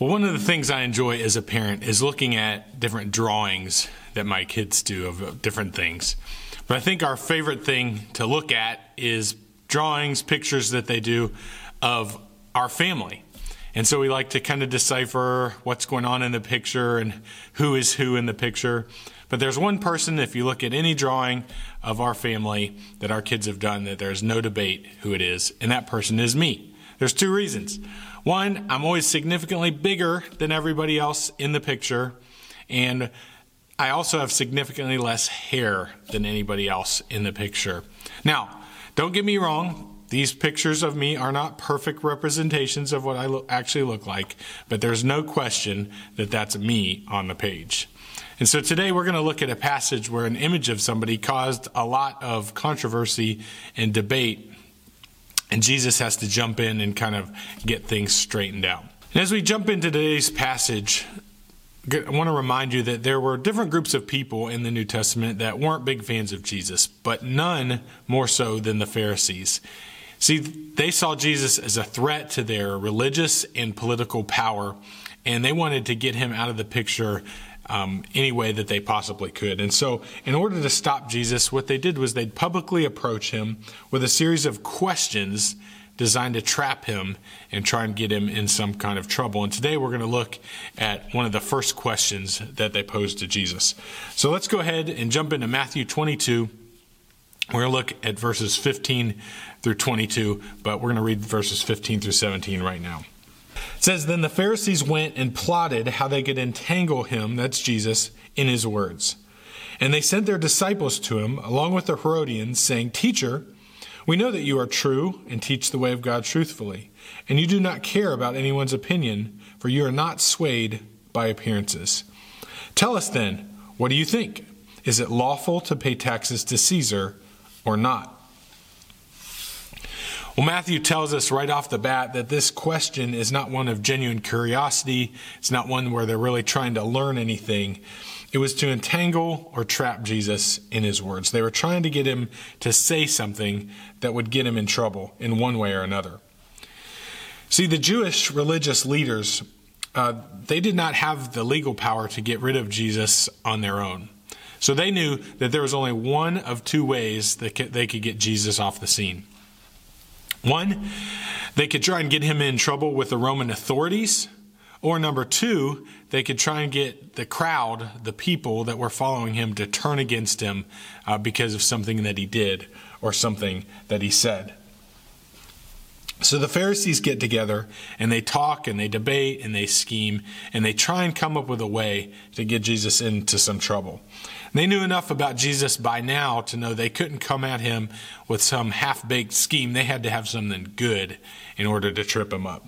Well, one of the things I enjoy as a parent is looking at different drawings that my kids do of different things. But I think our favorite thing to look at is drawings, pictures that they do of our family. And so we like to kind of decipher what's going on in the picture and who is who in the picture. But there's one person, if you look at any drawing of our family that our kids have done, that there's no debate who it is, and that person is me. There's two reasons. One, I'm always significantly bigger than everybody else in the picture, and I also have significantly less hair than anybody else in the picture. Now, don't get me wrong, these pictures of me are not perfect representations of what I lo- actually look like, but there's no question that that's me on the page. And so today we're going to look at a passage where an image of somebody caused a lot of controversy and debate and Jesus has to jump in and kind of get things straightened out. And as we jump into today's passage, I want to remind you that there were different groups of people in the New Testament that weren't big fans of Jesus, but none more so than the Pharisees. See, they saw Jesus as a threat to their religious and political power, and they wanted to get him out of the picture um, any way that they possibly could. And so, in order to stop Jesus, what they did was they'd publicly approach him with a series of questions designed to trap him and try and get him in some kind of trouble. And today we're going to look at one of the first questions that they posed to Jesus. So let's go ahead and jump into Matthew 22. We're going to look at verses 15 through 22, but we're going to read verses 15 through 17 right now. It says, Then the Pharisees went and plotted how they could entangle him, that's Jesus, in his words. And they sent their disciples to him, along with the Herodians, saying, Teacher, we know that you are true and teach the way of God truthfully, and you do not care about anyone's opinion, for you are not swayed by appearances. Tell us then, what do you think? Is it lawful to pay taxes to Caesar or not? Well, Matthew tells us right off the bat that this question is not one of genuine curiosity. It's not one where they're really trying to learn anything. It was to entangle or trap Jesus in his words. They were trying to get him to say something that would get him in trouble in one way or another. See, the Jewish religious leaders, uh, they did not have the legal power to get rid of Jesus on their own. So they knew that there was only one of two ways that they could get Jesus off the scene. One, they could try and get him in trouble with the Roman authorities. Or number two, they could try and get the crowd, the people that were following him, to turn against him uh, because of something that he did or something that he said. So the Pharisees get together and they talk and they debate and they scheme and they try and come up with a way to get Jesus into some trouble. They knew enough about Jesus by now to know they couldn't come at him with some half baked scheme. They had to have something good in order to trip him up.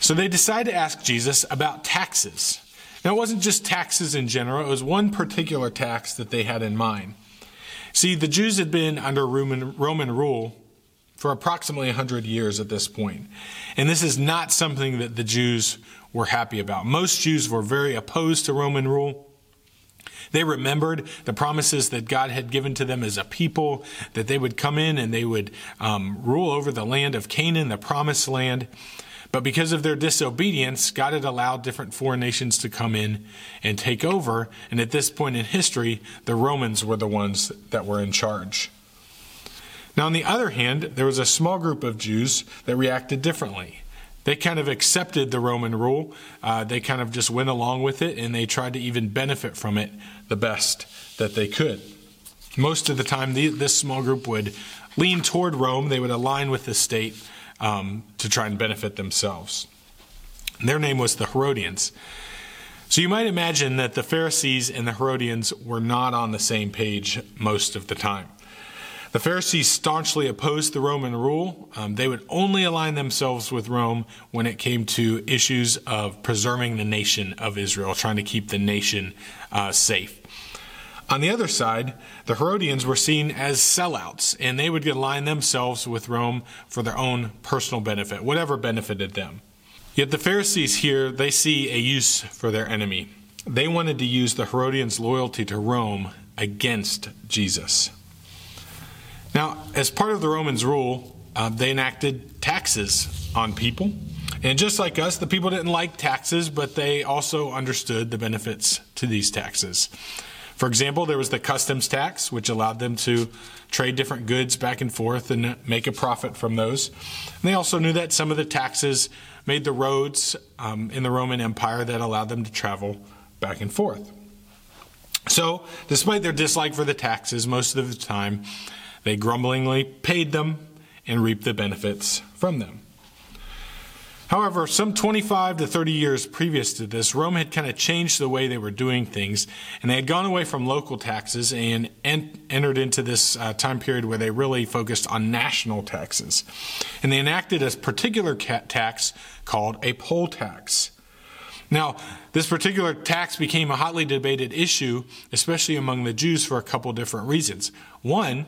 So they decided to ask Jesus about taxes. Now, it wasn't just taxes in general, it was one particular tax that they had in mind. See, the Jews had been under Roman, Roman rule for approximately 100 years at this point. And this is not something that the Jews were happy about. Most Jews were very opposed to Roman rule. They remembered the promises that God had given to them as a people, that they would come in and they would um, rule over the land of Canaan, the promised land. But because of their disobedience, God had allowed different foreign nations to come in and take over. And at this point in history, the Romans were the ones that were in charge. Now, on the other hand, there was a small group of Jews that reacted differently. They kind of accepted the Roman rule. Uh, they kind of just went along with it and they tried to even benefit from it the best that they could. Most of the time, the, this small group would lean toward Rome. They would align with the state um, to try and benefit themselves. Their name was the Herodians. So you might imagine that the Pharisees and the Herodians were not on the same page most of the time. The Pharisees staunchly opposed the Roman rule. Um, they would only align themselves with Rome when it came to issues of preserving the nation of Israel, trying to keep the nation uh, safe. On the other side, the Herodians were seen as sellouts, and they would align themselves with Rome for their own personal benefit, whatever benefited them. Yet the Pharisees here, they see a use for their enemy. They wanted to use the Herodians' loyalty to Rome against Jesus. Now, as part of the Romans' rule, uh, they enacted taxes on people. And just like us, the people didn't like taxes, but they also understood the benefits to these taxes. For example, there was the customs tax, which allowed them to trade different goods back and forth and make a profit from those. And they also knew that some of the taxes made the roads um, in the Roman Empire that allowed them to travel back and forth. So, despite their dislike for the taxes, most of the time they grumblingly paid them and reaped the benefits from them. However, some 25 to 30 years previous to this, Rome had kind of changed the way they were doing things, and they had gone away from local taxes and en- entered into this uh, time period where they really focused on national taxes. And they enacted a particular tax called a poll tax. Now, this particular tax became a hotly debated issue, especially among the Jews, for a couple different reasons. One,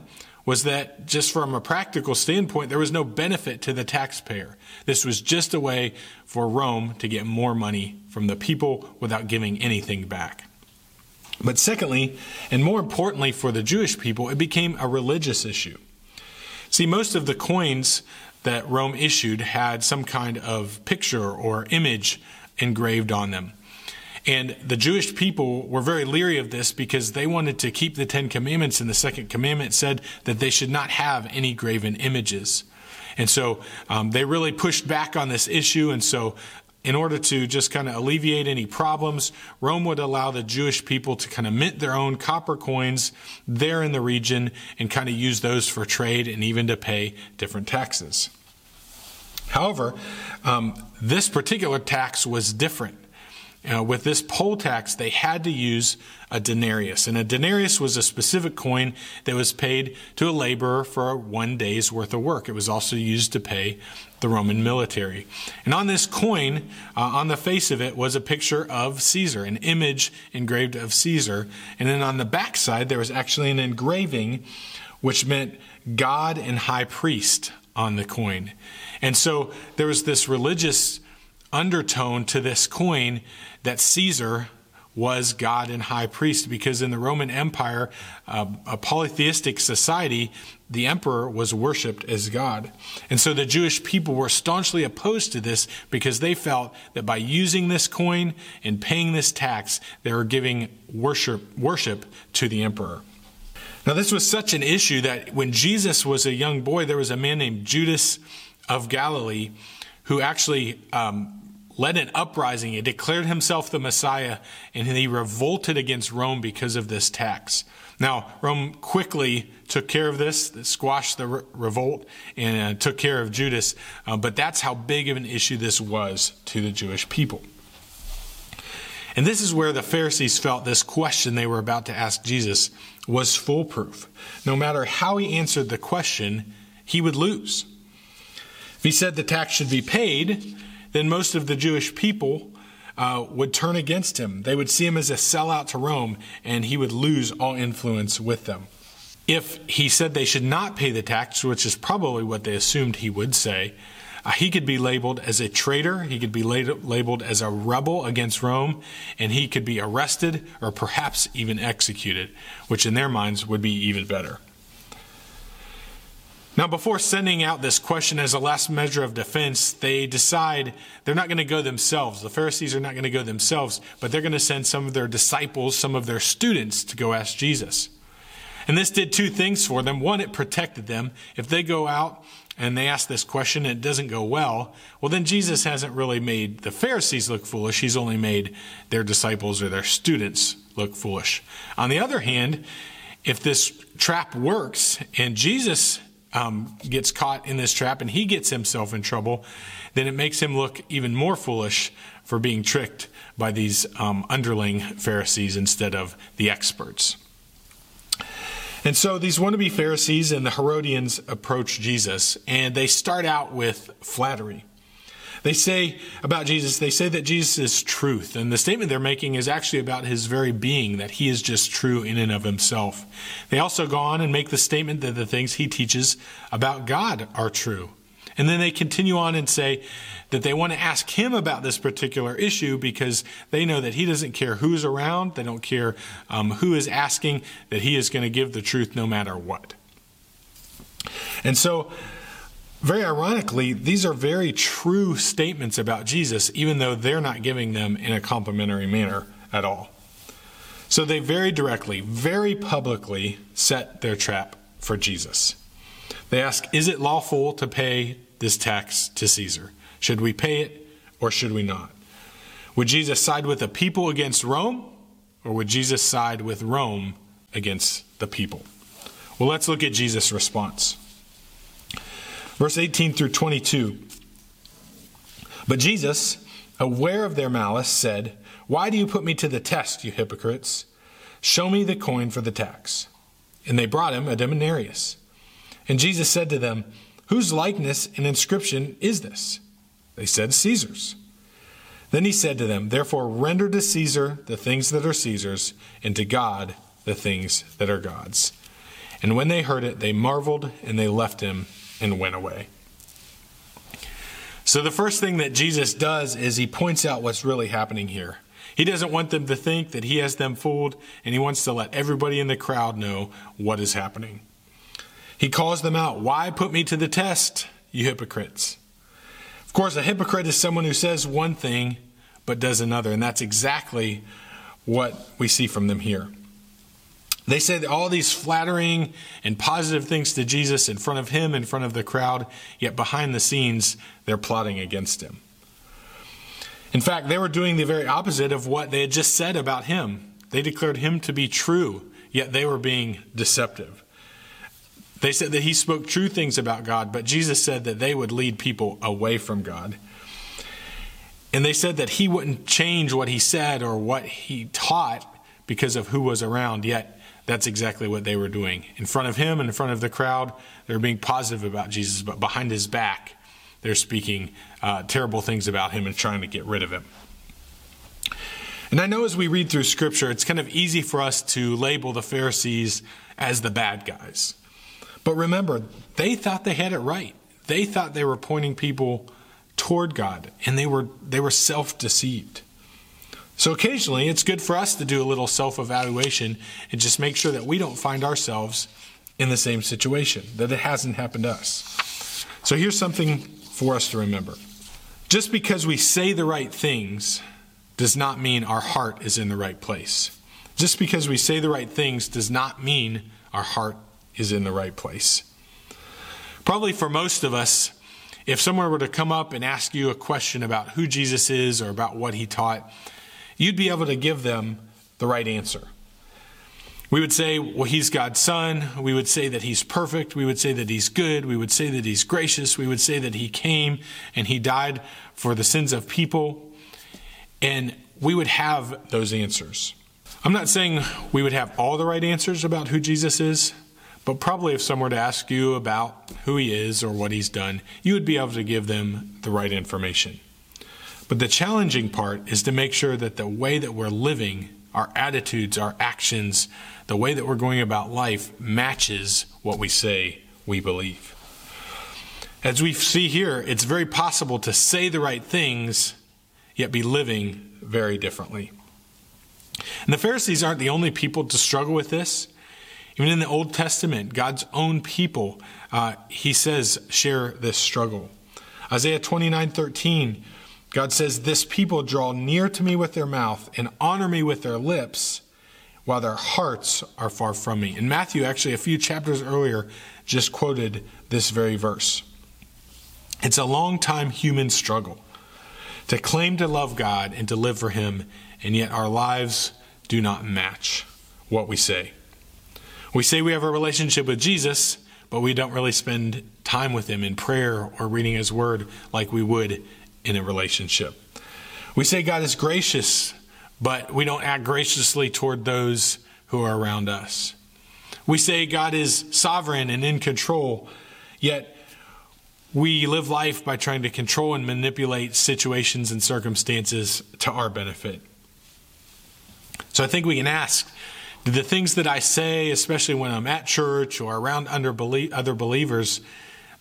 was that just from a practical standpoint, there was no benefit to the taxpayer. This was just a way for Rome to get more money from the people without giving anything back. But secondly, and more importantly for the Jewish people, it became a religious issue. See, most of the coins that Rome issued had some kind of picture or image engraved on them. And the Jewish people were very leery of this because they wanted to keep the Ten Commandments, and the Second Commandment said that they should not have any graven images. And so um, they really pushed back on this issue. And so, in order to just kind of alleviate any problems, Rome would allow the Jewish people to kind of mint their own copper coins there in the region and kind of use those for trade and even to pay different taxes. However, um, this particular tax was different. Uh, with this poll tax, they had to use a denarius. And a denarius was a specific coin that was paid to a laborer for one day's worth of work. It was also used to pay the Roman military. And on this coin, uh, on the face of it, was a picture of Caesar, an image engraved of Caesar. And then on the back side, there was actually an engraving which meant God and high priest on the coin. And so there was this religious undertone to this coin that Caesar was God and high priest because in the Roman Empire, uh, a polytheistic society, the emperor was worshiped as God. And so the Jewish people were staunchly opposed to this because they felt that by using this coin and paying this tax, they were giving worship, worship to the emperor. Now, this was such an issue that when Jesus was a young boy, there was a man named Judas of Galilee who actually um, led an uprising. He declared himself the Messiah, and he revolted against Rome because of this tax. Now, Rome quickly took care of this, squashed the re- revolt, and uh, took care of Judas. Uh, but that's how big of an issue this was to the Jewish people. And this is where the Pharisees felt this question they were about to ask Jesus was foolproof. No matter how he answered the question, he would lose. If he said the tax should be paid, then most of the Jewish people uh, would turn against him. They would see him as a sellout to Rome, and he would lose all influence with them. If he said they should not pay the tax, which is probably what they assumed he would say, uh, he could be labeled as a traitor, he could be labeled as a rebel against Rome, and he could be arrested or perhaps even executed, which in their minds would be even better. Now, before sending out this question as a last measure of defense, they decide they're not going to go themselves. The Pharisees are not going to go themselves, but they're going to send some of their disciples, some of their students, to go ask Jesus. And this did two things for them. One, it protected them. If they go out and they ask this question and it doesn't go well, well, then Jesus hasn't really made the Pharisees look foolish. He's only made their disciples or their students look foolish. On the other hand, if this trap works and Jesus um, gets caught in this trap and he gets himself in trouble, then it makes him look even more foolish for being tricked by these um, underling Pharisees instead of the experts. And so these wannabe Pharisees and the Herodians approach Jesus, and they start out with flattery. They say about Jesus, they say that Jesus is truth. And the statement they're making is actually about his very being, that he is just true in and of himself. They also go on and make the statement that the things he teaches about God are true. And then they continue on and say that they want to ask him about this particular issue because they know that he doesn't care who's around, they don't care um, who is asking, that he is going to give the truth no matter what. And so Very ironically, these are very true statements about Jesus, even though they're not giving them in a complimentary manner at all. So they very directly, very publicly set their trap for Jesus. They ask, Is it lawful to pay this tax to Caesar? Should we pay it or should we not? Would Jesus side with the people against Rome or would Jesus side with Rome against the people? Well, let's look at Jesus' response. Verse 18 through 22. But Jesus, aware of their malice, said, Why do you put me to the test, you hypocrites? Show me the coin for the tax. And they brought him a denarius. And Jesus said to them, Whose likeness and inscription is this? They said, Caesar's. Then he said to them, Therefore render to Caesar the things that are Caesar's, and to God the things that are God's. And when they heard it, they marveled, and they left him and went away. So, the first thing that Jesus does is he points out what's really happening here. He doesn't want them to think that he has them fooled, and he wants to let everybody in the crowd know what is happening. He calls them out. Why put me to the test, you hypocrites? Of course, a hypocrite is someone who says one thing but does another, and that's exactly what we see from them here. They said all these flattering and positive things to Jesus in front of him, in front of the crowd, yet behind the scenes, they're plotting against him. In fact, they were doing the very opposite of what they had just said about him. They declared him to be true, yet they were being deceptive. They said that he spoke true things about God, but Jesus said that they would lead people away from God. And they said that he wouldn't change what he said or what he taught because of who was around, yet that's exactly what they were doing. In front of him and in front of the crowd, they were being positive about Jesus, but behind his back, they're speaking uh, terrible things about him and trying to get rid of him. And I know as we read through Scripture, it's kind of easy for us to label the Pharisees as the bad guys. But remember, they thought they had it right. They thought they were pointing people toward God, and they were, they were self deceived. So occasionally it's good for us to do a little self evaluation and just make sure that we don't find ourselves in the same situation, that it hasn't happened to us. So here's something for us to remember just because we say the right things does not mean our heart is in the right place. Just because we say the right things does not mean our heart is in the right place. Probably for most of us, if someone were to come up and ask you a question about who Jesus is or about what he taught, you'd be able to give them the right answer. We would say, well, he's God's son. We would say that he's perfect. We would say that he's good. We would say that he's gracious. We would say that he came and he died for the sins of people. And we would have those answers. I'm not saying we would have all the right answers about who Jesus is, but probably if someone were to ask you about who he is or what he's done, you would be able to give them the right information. But the challenging part is to make sure that the way that we're living, our attitudes, our actions, the way that we're going about life matches what we say we believe. As we see here, it's very possible to say the right things, yet be living very differently. And the Pharisees aren't the only people to struggle with this. Even in the Old Testament, God's own people, uh, he says, share this struggle. Isaiah 29 13 God says, This people draw near to me with their mouth and honor me with their lips, while their hearts are far from me. And Matthew, actually, a few chapters earlier, just quoted this very verse. It's a long time human struggle to claim to love God and to live for Him, and yet our lives do not match what we say. We say we have a relationship with Jesus, but we don't really spend time with Him in prayer or reading His Word like we would in a relationship. We say God is gracious, but we don't act graciously toward those who are around us. We say God is sovereign and in control, yet we live life by trying to control and manipulate situations and circumstances to our benefit. So I think we can ask do the things that I say, especially when I'm at church or around under other believers,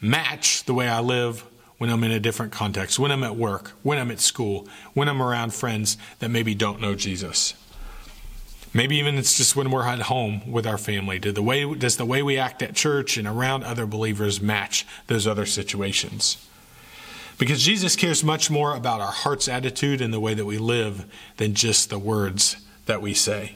match the way I live when I'm in a different context, when I'm at work, when I'm at school, when I'm around friends that maybe don't know Jesus. Maybe even it's just when we're at home with our family. Do the way, does the way we act at church and around other believers match those other situations? Because Jesus cares much more about our heart's attitude and the way that we live than just the words that we say.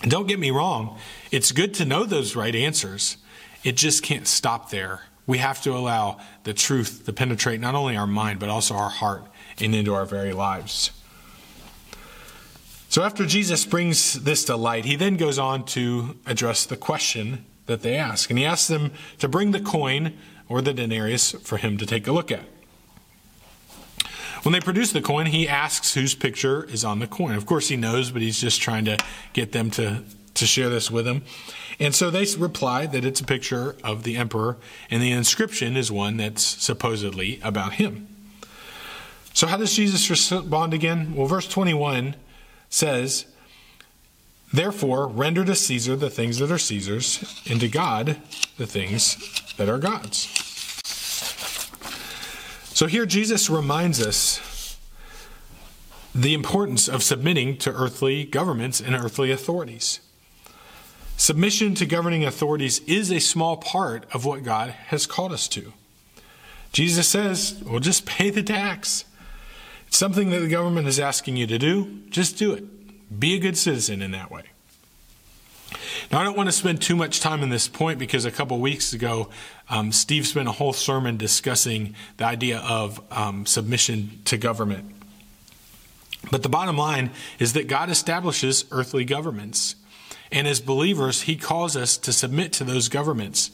And don't get me wrong, it's good to know those right answers. It just can't stop there. We have to allow the truth to penetrate not only our mind, but also our heart and into our very lives. So after Jesus brings this to light, he then goes on to address the question that they ask. And he asks them to bring the coin or the denarius for him to take a look at. When they produce the coin, he asks whose picture is on the coin. Of course, he knows, but he's just trying to get them to, to share this with him. And so they reply that it's a picture of the emperor, and the inscription is one that's supposedly about him. So, how does Jesus respond again? Well, verse 21 says, Therefore, render to Caesar the things that are Caesar's, and to God the things that are God's. So here Jesus reminds us the importance of submitting to earthly governments and earthly authorities. Submission to governing authorities is a small part of what God has called us to. Jesus says, well, just pay the tax It's something that the government is asking you to do, just do it. Be a good citizen in that way. Now, I don't want to spend too much time on this point because a couple weeks ago, um, Steve spent a whole sermon discussing the idea of um, submission to government. But the bottom line is that God establishes earthly governments. And as believers, He calls us to submit to those governments.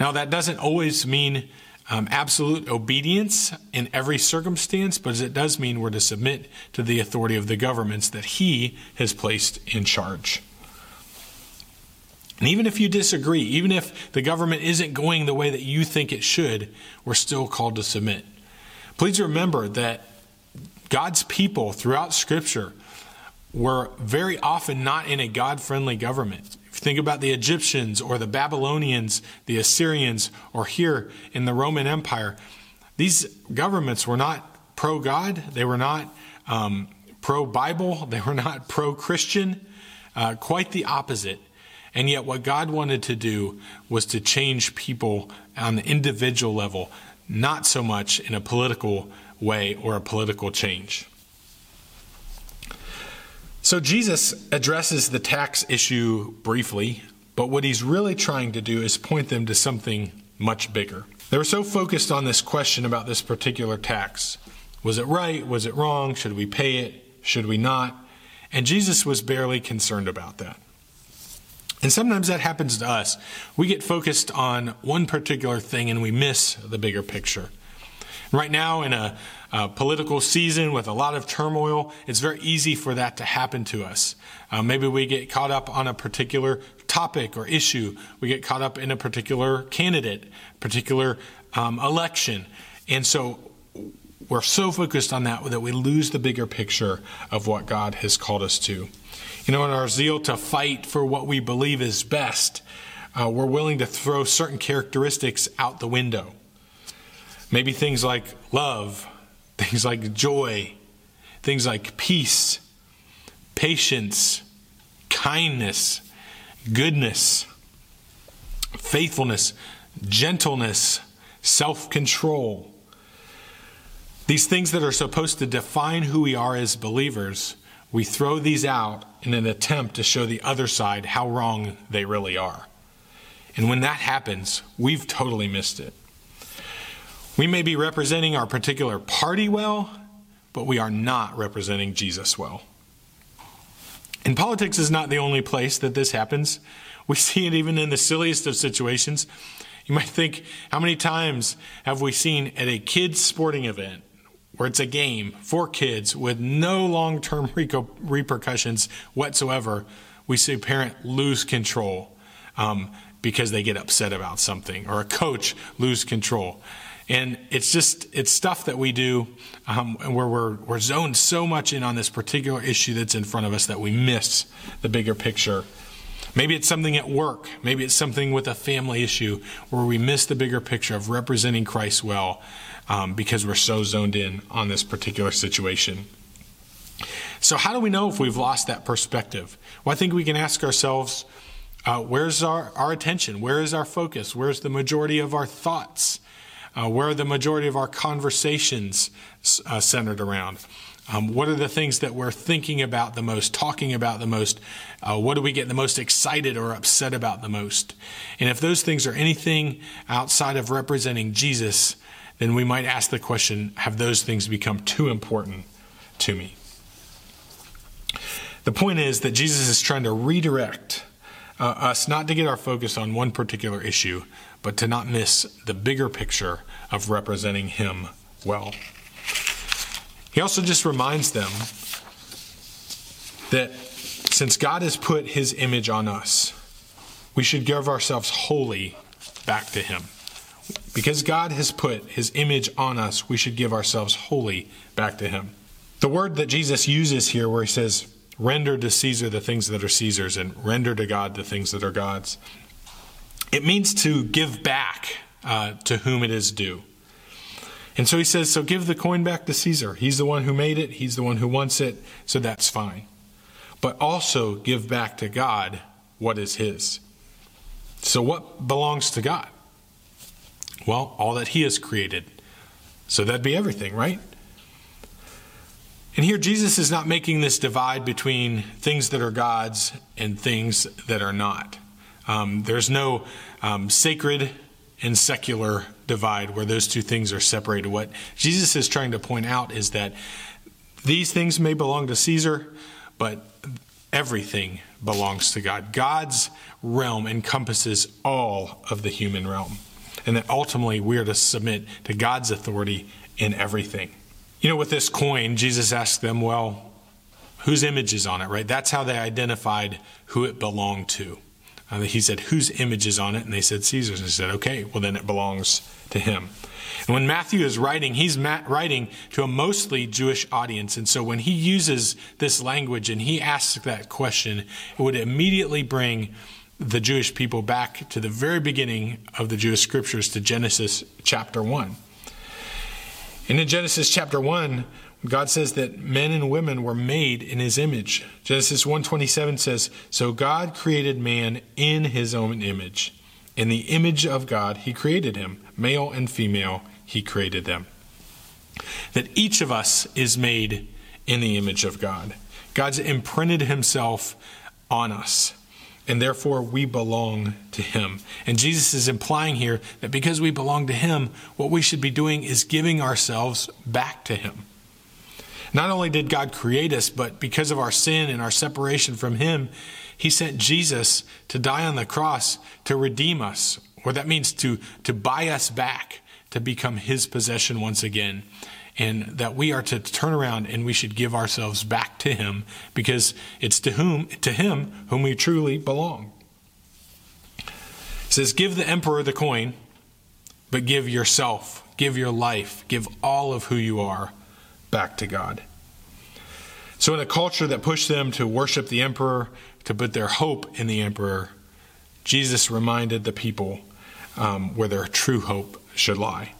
Now, that doesn't always mean um, absolute obedience in every circumstance, but it does mean we're to submit to the authority of the governments that He has placed in charge. And even if you disagree, even if the government isn't going the way that you think it should, we're still called to submit. Please remember that God's people throughout Scripture were very often not in a God friendly government. If you think about the Egyptians or the Babylonians, the Assyrians, or here in the Roman Empire, these governments were not pro God, they were not um, pro Bible, they were not pro Christian, uh, quite the opposite. And yet, what God wanted to do was to change people on the individual level, not so much in a political way or a political change. So Jesus addresses the tax issue briefly, but what he's really trying to do is point them to something much bigger. They were so focused on this question about this particular tax. Was it right? Was it wrong? Should we pay it? Should we not? And Jesus was barely concerned about that. And sometimes that happens to us. We get focused on one particular thing and we miss the bigger picture. Right now, in a, a, political season with a lot of turmoil, it's very easy for that to happen to us. Uh, maybe we get caught up on a particular topic or issue. We get caught up in a particular candidate, particular um, election. And so we're so focused on that that we lose the bigger picture of what God has called us to. You know, in our zeal to fight for what we believe is best, uh, we're willing to throw certain characteristics out the window. Maybe things like love, things like joy, things like peace, patience, kindness, goodness, faithfulness, gentleness, self control. These things that are supposed to define who we are as believers, we throw these out in an attempt to show the other side how wrong they really are. And when that happens, we've totally missed it. We may be representing our particular party well, but we are not representing Jesus well. And politics is not the only place that this happens. We see it even in the silliest of situations. You might think, how many times have we seen at a kids' sporting event where it's a game for kids with no long term repercussions whatsoever? We see a parent lose control um, because they get upset about something, or a coach lose control. And it's just, it's stuff that we do um, where we're, we're zoned so much in on this particular issue that's in front of us that we miss the bigger picture. Maybe it's something at work. Maybe it's something with a family issue where we miss the bigger picture of representing Christ well um, because we're so zoned in on this particular situation. So, how do we know if we've lost that perspective? Well, I think we can ask ourselves uh, where's our, our attention? Where is our focus? Where's the majority of our thoughts? Uh, where are the majority of our conversations uh, centered around? Um, what are the things that we're thinking about the most, talking about the most? Uh, what do we get the most excited or upset about the most? And if those things are anything outside of representing Jesus, then we might ask the question have those things become too important to me? The point is that Jesus is trying to redirect uh, us not to get our focus on one particular issue, but to not miss the bigger picture of representing Him well. He also just reminds them that since God has put His image on us, we should give ourselves wholly back to Him. Because God has put His image on us, we should give ourselves wholly back to Him. The word that Jesus uses here, where He says, Render to Caesar the things that are Caesar's, and render to God the things that are God's. It means to give back uh, to whom it is due. And so he says, So give the coin back to Caesar. He's the one who made it, he's the one who wants it, so that's fine. But also give back to God what is his. So, what belongs to God? Well, all that he has created. So that'd be everything, right? And here, Jesus is not making this divide between things that are God's and things that are not. Um, there's no um, sacred and secular divide where those two things are separated. What Jesus is trying to point out is that these things may belong to Caesar, but everything belongs to God. God's realm encompasses all of the human realm, and that ultimately we are to submit to God's authority in everything. You know, with this coin, Jesus asked them, well, whose image is on it, right? That's how they identified who it belonged to. Uh, he said, whose image is on it? And they said, Caesar's. And he said, okay, well, then it belongs to him. And when Matthew is writing, he's writing to a mostly Jewish audience. And so when he uses this language and he asks that question, it would immediately bring the Jewish people back to the very beginning of the Jewish scriptures to Genesis chapter 1. And in Genesis chapter 1, God says that men and women were made in his image. Genesis 1:27 says, "So God created man in his own image. In the image of God he created him, male and female he created them." That each of us is made in the image of God. God's imprinted himself on us and therefore we belong to him. And Jesus is implying here that because we belong to him, what we should be doing is giving ourselves back to him. Not only did God create us, but because of our sin and our separation from him, he sent Jesus to die on the cross to redeem us, or that means to, to buy us back, to become his possession once again and that we are to turn around and we should give ourselves back to him because it's to whom to him whom we truly belong. It says give the emperor the coin but give yourself, give your life, give all of who you are back to God. So in a culture that pushed them to worship the emperor, to put their hope in the emperor, Jesus reminded the people um, where their true hope should lie.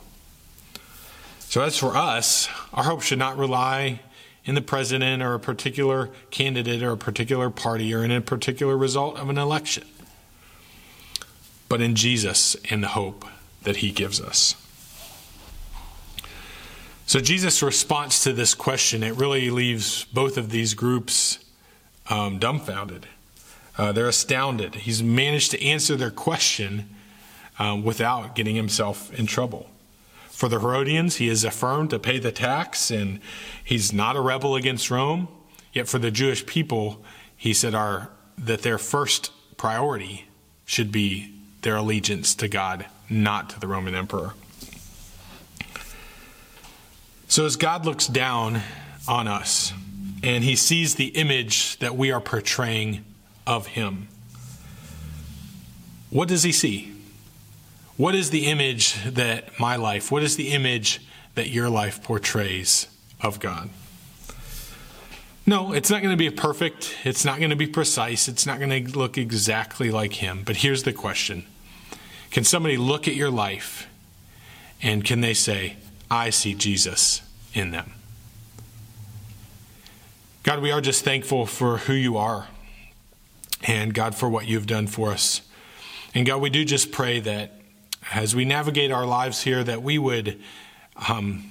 So, as for us, our hope should not rely in the president or a particular candidate or a particular party or in a particular result of an election, but in Jesus and the hope that he gives us. So, Jesus' response to this question, it really leaves both of these groups um, dumbfounded. Uh, they're astounded. He's managed to answer their question uh, without getting himself in trouble. For the Herodians, he is affirmed to pay the tax, and he's not a rebel against Rome. Yet for the Jewish people, he said our, that their first priority should be their allegiance to God, not to the Roman emperor. So as God looks down on us and he sees the image that we are portraying of him, what does he see? What is the image that my life, what is the image that your life portrays of God? No, it's not going to be perfect. It's not going to be precise. It's not going to look exactly like Him. But here's the question Can somebody look at your life and can they say, I see Jesus in them? God, we are just thankful for who you are and God for what you've done for us. And God, we do just pray that as we navigate our lives here, that we would um,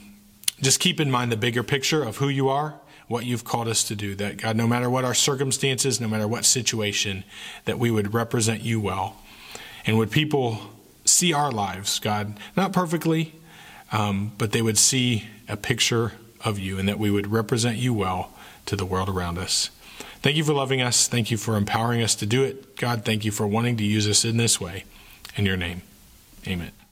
just keep in mind the bigger picture of who you are, what you've called us to do. That God, no matter what our circumstances, no matter what situation, that we would represent you well. And would people see our lives, God, not perfectly, um, but they would see a picture of you and that we would represent you well to the world around us. Thank you for loving us. Thank you for empowering us to do it. God, thank you for wanting to use us in this way. In your name, amen.